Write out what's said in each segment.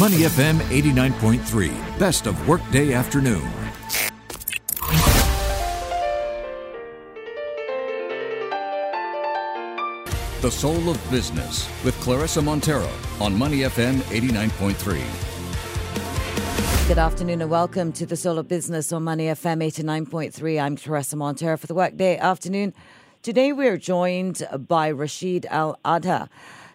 Money FM 89.3, best of workday afternoon. The Soul of Business with Claressa Monteiro on Money FM 89.3. Good afternoon and welcome to the Soul of Business on Money FM 89.3. I'm Claressa Monteiro for the Workday Afternoon. Today we're joined by Rashid Al Adha,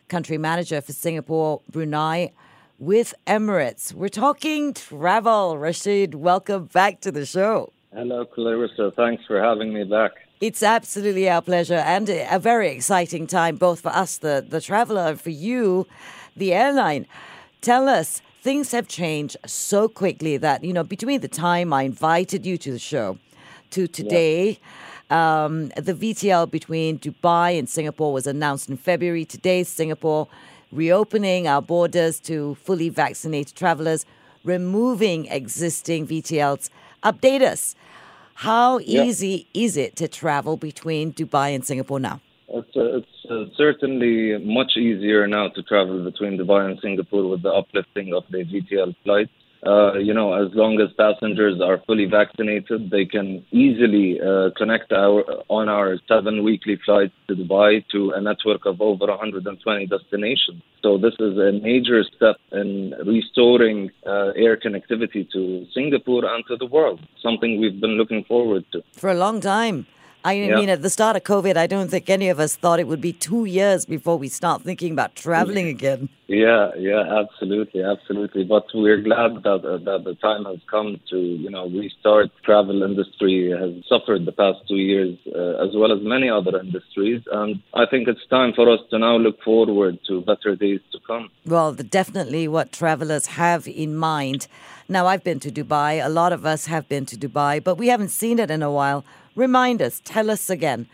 Country Manager for Singapore, Brunei, with Emirates. We're talking travel. Rashid, welcome back to the show. Hello, Claressa. Thanks for having me back. It's absolutely our pleasure and a very exciting time, both for us, the, the traveler, and for you, the airline. Tell us, things have changed so quickly that, you know, between the time I invited you to the show to today, yeah. um, the VTL between Dubai and Singapore was announced in February. Today, Singapore reopening our borders to fully vaccinated travelers, removing existing VTLs. Update us. How easy yeah. is it to travel between Dubai and Singapore now? It's, uh, it's uh, certainly much easier now to travel between Dubai and Singapore with the uplifting of the VTL flights uh, you know, as long as passengers are fully vaccinated, they can easily uh, connect our on our seven weekly flights to Dubai to a network of over 120 destinations. So this is a major step in restoring uh, air connectivity to Singapore and to the world. Something we've been looking forward to for a long time. I yeah. mean, at the start of COVID, I don't think any of us thought it would be two years before we start thinking about traveling again. Yeah, yeah, absolutely, absolutely. But we're glad that uh, that the time has come to you know restart. Travel industry has suffered the past two years, uh, as well as many other industries, and I think it's time for us to now look forward to better days to come. Well, definitely, what travelers have in mind. Now, I've been to Dubai. A lot of us have been to Dubai, but we haven't seen it in a while. Remind us, tell us again,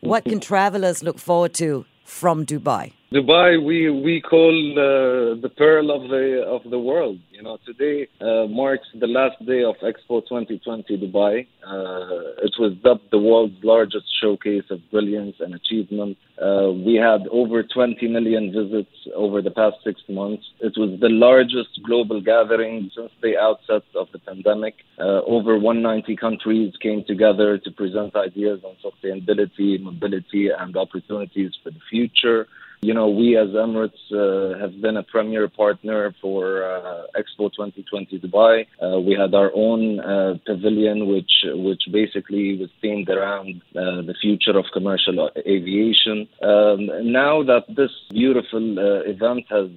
what can travelers look forward to from Dubai? Dubai, we we call uh, the pearl of the of the world. You know, today uh, marks the last day of Expo 2020 Dubai. Uh, it was dubbed the world's largest showcase of brilliance and achievement. Uh, we had over 20 million visits over the past six months. It was the largest global gathering since the outset of the pandemic. Uh, over 190 countries came together to present ideas on sustainability, mobility, and opportunities for the future. You know, we as Emirates uh, have been a premier partner for uh, Expo 2020 Dubai. Uh, we had our own uh, pavilion, which which basically was themed around uh, the future of commercial aviation. Um, now that this beautiful uh, event has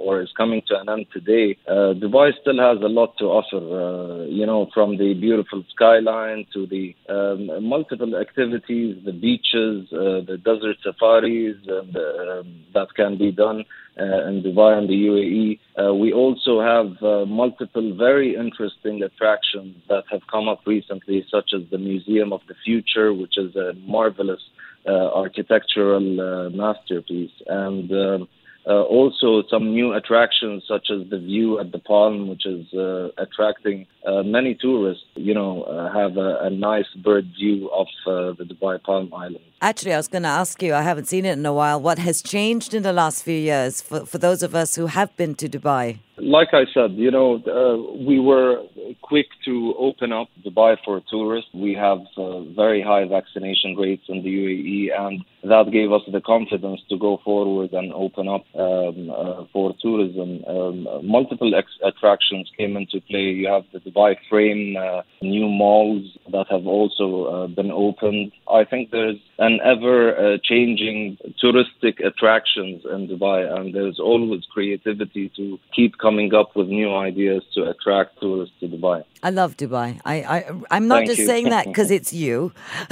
or is coming to an end today, Dubai still has a lot to offer. you know, from the beautiful skyline to the um, multiple activities, the beaches, the desert safaris, um, that can be done uh, in Dubai and the UAE. Uh, we also have uh, multiple very interesting attractions that have come up recently, such as the Museum of the Future, which is a marvelous architectural masterpiece, and um, uh, also, some new attractions such as the view at the Palm, which is uh, attracting uh, many tourists. You know, uh, have a, a, nice bird view of uh, the Dubai Palm Island. Actually, I was going to ask you. I haven't seen it in a while. What has changed in the last few years for for those of us who have been to Dubai? Like I said, you know, uh, we were quick to open up Dubai for tourists. We have uh, very high vaccination rates in the UAE, and that gave us the confidence to go forward and open up um, uh, for tourism. Um, multiple ex- attractions came into play. You have the Dubai Frame, uh, new malls that have also uh, been opened. I think there's an ever uh, changing touristic attractions in Dubai, and there's always creativity to keep coming up with new ideas to attract tourists to Dubai. I love Dubai. I, I I'm not Thank just you. saying that because it's you.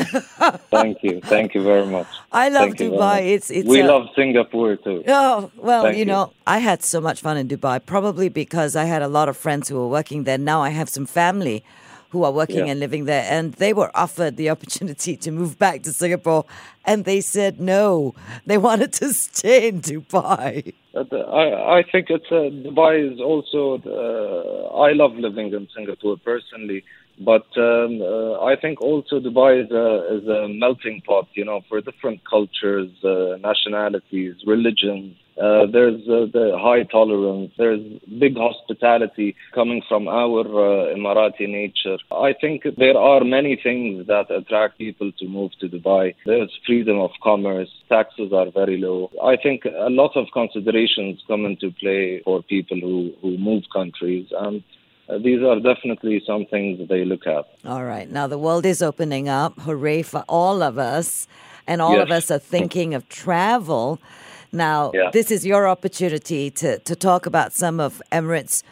Thank you. Thank you very much. I love Thank Dubai. It's it's. We a, love Singapore too. Oh well, Thank you know, I had so much fun in Dubai. Probably because I had a lot of friends who were working there. Now I have some family who are working yeah. and living there, and they were offered the opportunity to move back to Singapore, and they said no. They wanted to stay in Dubai. I, I think it's uh, Dubai is also. Uh, I love living in Singapore personally, but um, uh, I think also Dubai is a is a melting pot. You know, for different cultures, uh, nationalities, religions. Uh, there's uh, the high tolerance. There's big hospitality coming from our uh, Emirati nature. I think there are many things that attract people to move to Dubai. There's freedom of commerce. Taxes are very low. I think a lot of considerations come into play for people who, who move countries. And uh, these are definitely some things they look at. All right. Now, the world is opening up. Hooray for all of us. And all yes. of us are thinking of travel. Now, Yeah. this is your opportunity to, to talk about some of Emirates'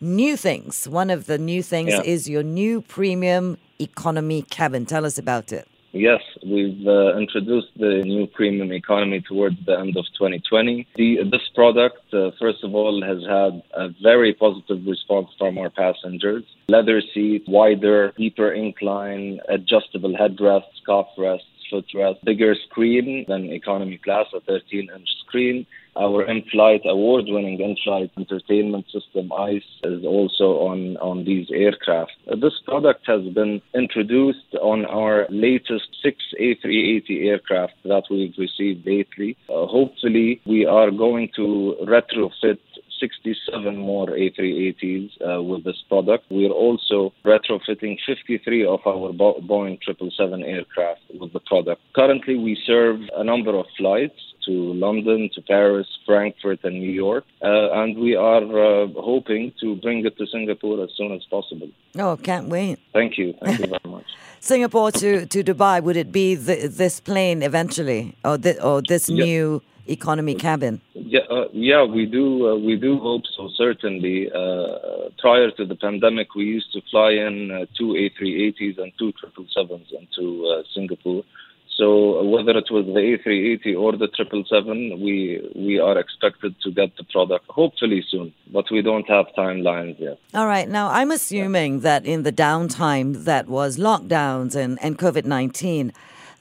new things. One of the new things Yeah. is your new premium economy cabin. Tell us about it. Yes, we've uh, introduced the new premium economy towards the end of 2020. The, this product, uh, first of all, has had a very positive response from our passengers. Leather seats, wider, deeper incline, adjustable headrests, cuff rests, footrest, bigger screen than economy class, a 13-inch screen. Our in-flight, award-winning in-flight entertainment system, ICE, is also on, on these aircraft. Uh, this product has been introduced on our latest six A380 aircraft that we've received lately. Uh, hopefully, we are going to retrofit 67 more A380s uh, with this product. We're also retrofitting 53 of our Bo- Boeing 777 aircraft with the product. Currently, we serve a number of flights to London, to Paris, Frankfurt, and New York, uh, and we are uh, hoping to bring it to Singapore as soon as possible. Oh, can't wait. Thank you. Thank you very much. Singapore to, to Dubai, would it be th- this plane eventually? Or, or this Yeah. new economy cabin? Yeah, uh, yeah, we do. Uh, we do hope so. Certainly. Uh, prior to the pandemic, we used to fly in uh, two A380s and two 777s into uh, Singapore. So uh, whether it was the A380 or the 777, we we are expected to get the product hopefully soon, but we don't have timelines yet. All right. Now, I'm assuming that in the downtime that was lockdowns and, and COVID 19,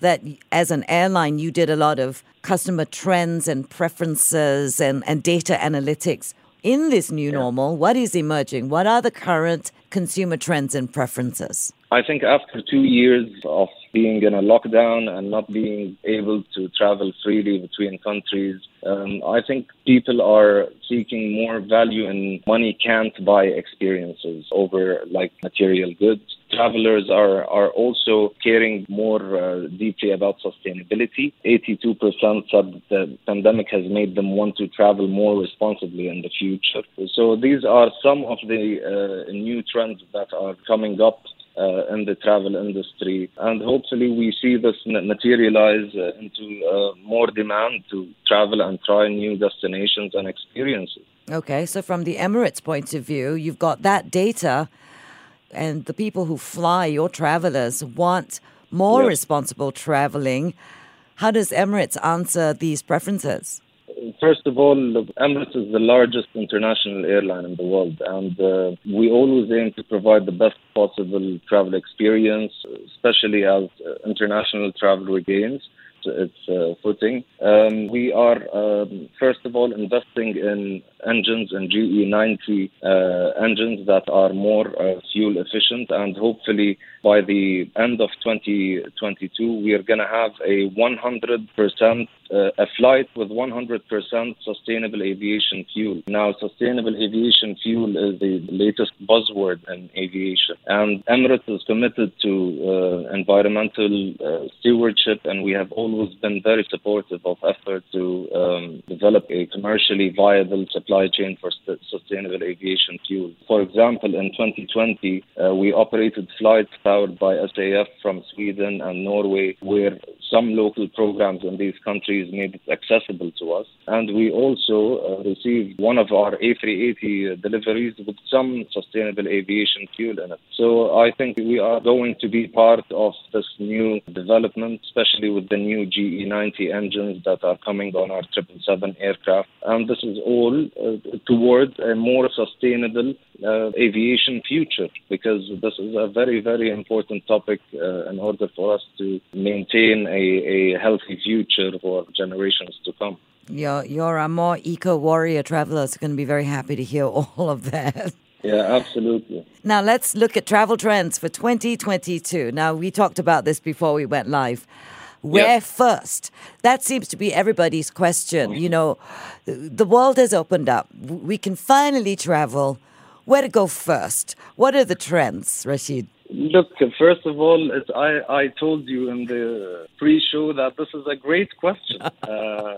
that as an airline, you did a lot of customer trends and preferences and, and data analytics. In this new normal, what is emerging? What are the current consumer trends and preferences? I think after two years of being in a lockdown and not being able to travel freely between countries, um, I think people are seeking more value in money can't buy experiences over like material goods. Travelers are, are also caring more uh, deeply about sustainability. 82% said the pandemic has made them want to travel more responsibly in the future. So these are some of the uh, new trends that are coming up uh, in the travel industry. And hopefully, we see this materialize uh, into uh, more demand to travel and try new destinations and experiences. Okay, so from the Emirates point of view, you've got that data, and the people who fly, your travelers, want more Yes. responsible traveling. How does Emirates answer these preferences? First of all, Emirates is the largest international airline in the world, and uh, we always aim to provide the best possible travel experience, especially as uh, international travel regains its uh, footing. Um, we are, um, first of all, investing in engines and GE90 uh, engines that are more uh, fuel efficient, and hopefully by the end of 2022, we are going to have a 100% uh, a flight with 100% sustainable aviation fuel. Now, sustainable aviation fuel is the latest buzzword in aviation, and Emirates is committed to uh, environmental uh, stewardship, and we have always been very supportive of efforts to um, develop a commercially viable supply chain for st- sustainable aviation fuel. For example, in 2020, uh, we operated flights powered by SAF from Sweden and Norway, where some local programs in these countries made it accessible to us. And we also uh, received one of our A380 deliveries with some sustainable aviation fuel in it. So I think we are going to be part of this new development, especially with the new GE90 engines that are coming on our 777 aircraft. And this is all uh, towards a more sustainable uh, aviation future because this is a very, very important topic uh, in order for us to maintain a, a healthy future for generations to come. Your, your uh, more eco warrior travelers are going to be very happy to hear all of that. Yeah, absolutely. Now, let's look at travel trends for 2022. Now, we talked about this before we went live. Where first? That seems to be everybody's question. You know, the world has opened up. We can finally travel. Where to go first? What are the trends, Rashid? Look, first of all, I, I told you in the pre-show that this is a great question. uh,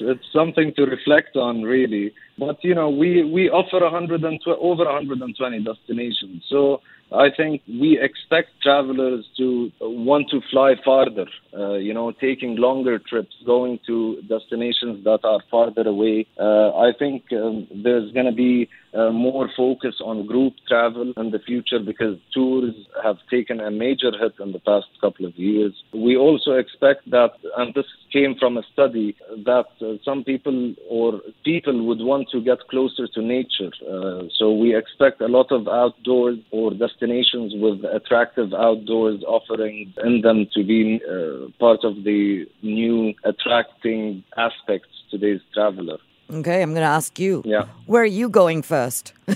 it's something to reflect on, really. But you know, we we offer 120, over 120 destinations, so I think we expect travelers to want to fly farther, uh, you know, taking longer trips, going to destinations that are farther away. Uh, I think um, there's going to be uh, more focus on group travel in the future because tours have taken a major hit in the past couple of years. We also expect that, and this came from a study, that uh, some people or people would want to get closer to nature. Uh, so we expect a lot of outdoors or destinations with attractive outdoors offerings in them to be uh, part of the new attracting aspects to today's traveler. Okay, I'm going to ask you. Yeah. Where are you going first?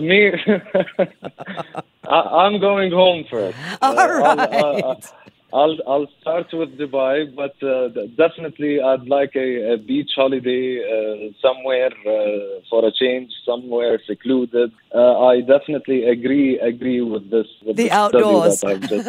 Me, I, am going home first. All uh, right. I'll, uh, I'll, I'll start with Dubai, but uh, definitely I'd like a, a beach holiday uh, somewhere uh, for a change, somewhere secluded. Uh, I definitely agree agree with this. With the outdoors. Just,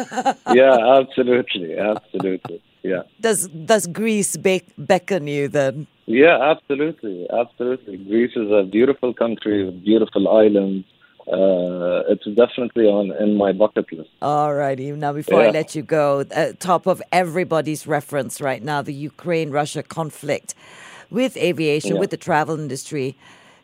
yeah, absolutely, absolutely. Yeah. Does Does Greece be- beckon you then? Yeah, absolutely, absolutely. Greece is a beautiful country with beautiful islands. Uh, it's definitely on in my bucket list. All righty. Now, before yeah. I let you go, uh, top of everybody's reference right now, the Ukraine-Russia conflict with aviation, yeah. with the travel industry.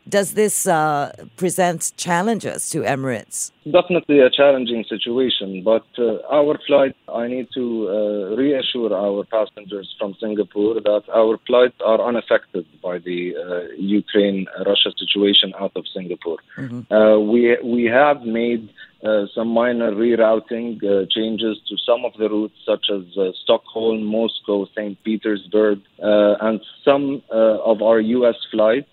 Does this uh, present challenges to Emirates? Definitely a challenging situation, but uh, our flight, I need to uh, reassure our passengers from Singapore that our flights are unaffected by the uh, Ukraine Russia situation out of Singapore. Mm-hmm. Uh, we, we have made uh, some minor rerouting uh, changes to some of the routes, such as uh, Stockholm, Moscow, St. Petersburg, uh, and some of our U.S. flights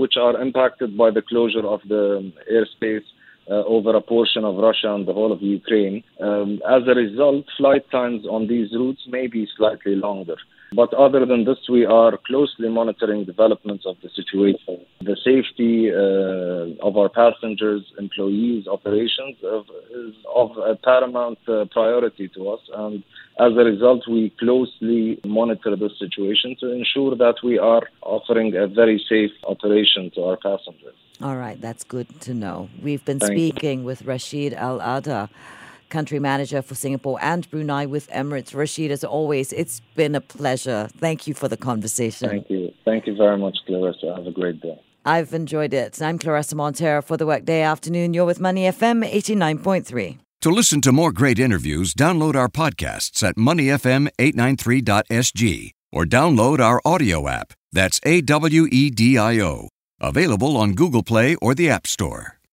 which are impacted by the closure of the airspace uh, over a portion of Russia and the whole of Ukraine. Um, as a result, flight times on these routes may be slightly longer. But other than this, we are closely monitoring developments of the situation. Safety uh, of our passengers, employees, operations of, is of a paramount uh, priority to us. And as a result, we closely monitor the situation to ensure that we are offering a very safe operation to our passengers. All right, that's good to know. We've been Thank speaking you. with Rashid Al Ada country manager for Singapore and Brunei with Emirates. Rashid, as always, it's been a pleasure. Thank you for the conversation. Thank you. Thank you very much, Claressa. Have a great day. I've enjoyed it. I'm Claressa Monteiro for the Workday Afternoon. You're with Money FM 89.3. To listen to more great interviews, download our podcasts at moneyfm893.sg or download our audio app. That's A W E D I O. Available on Google Play or the App Store.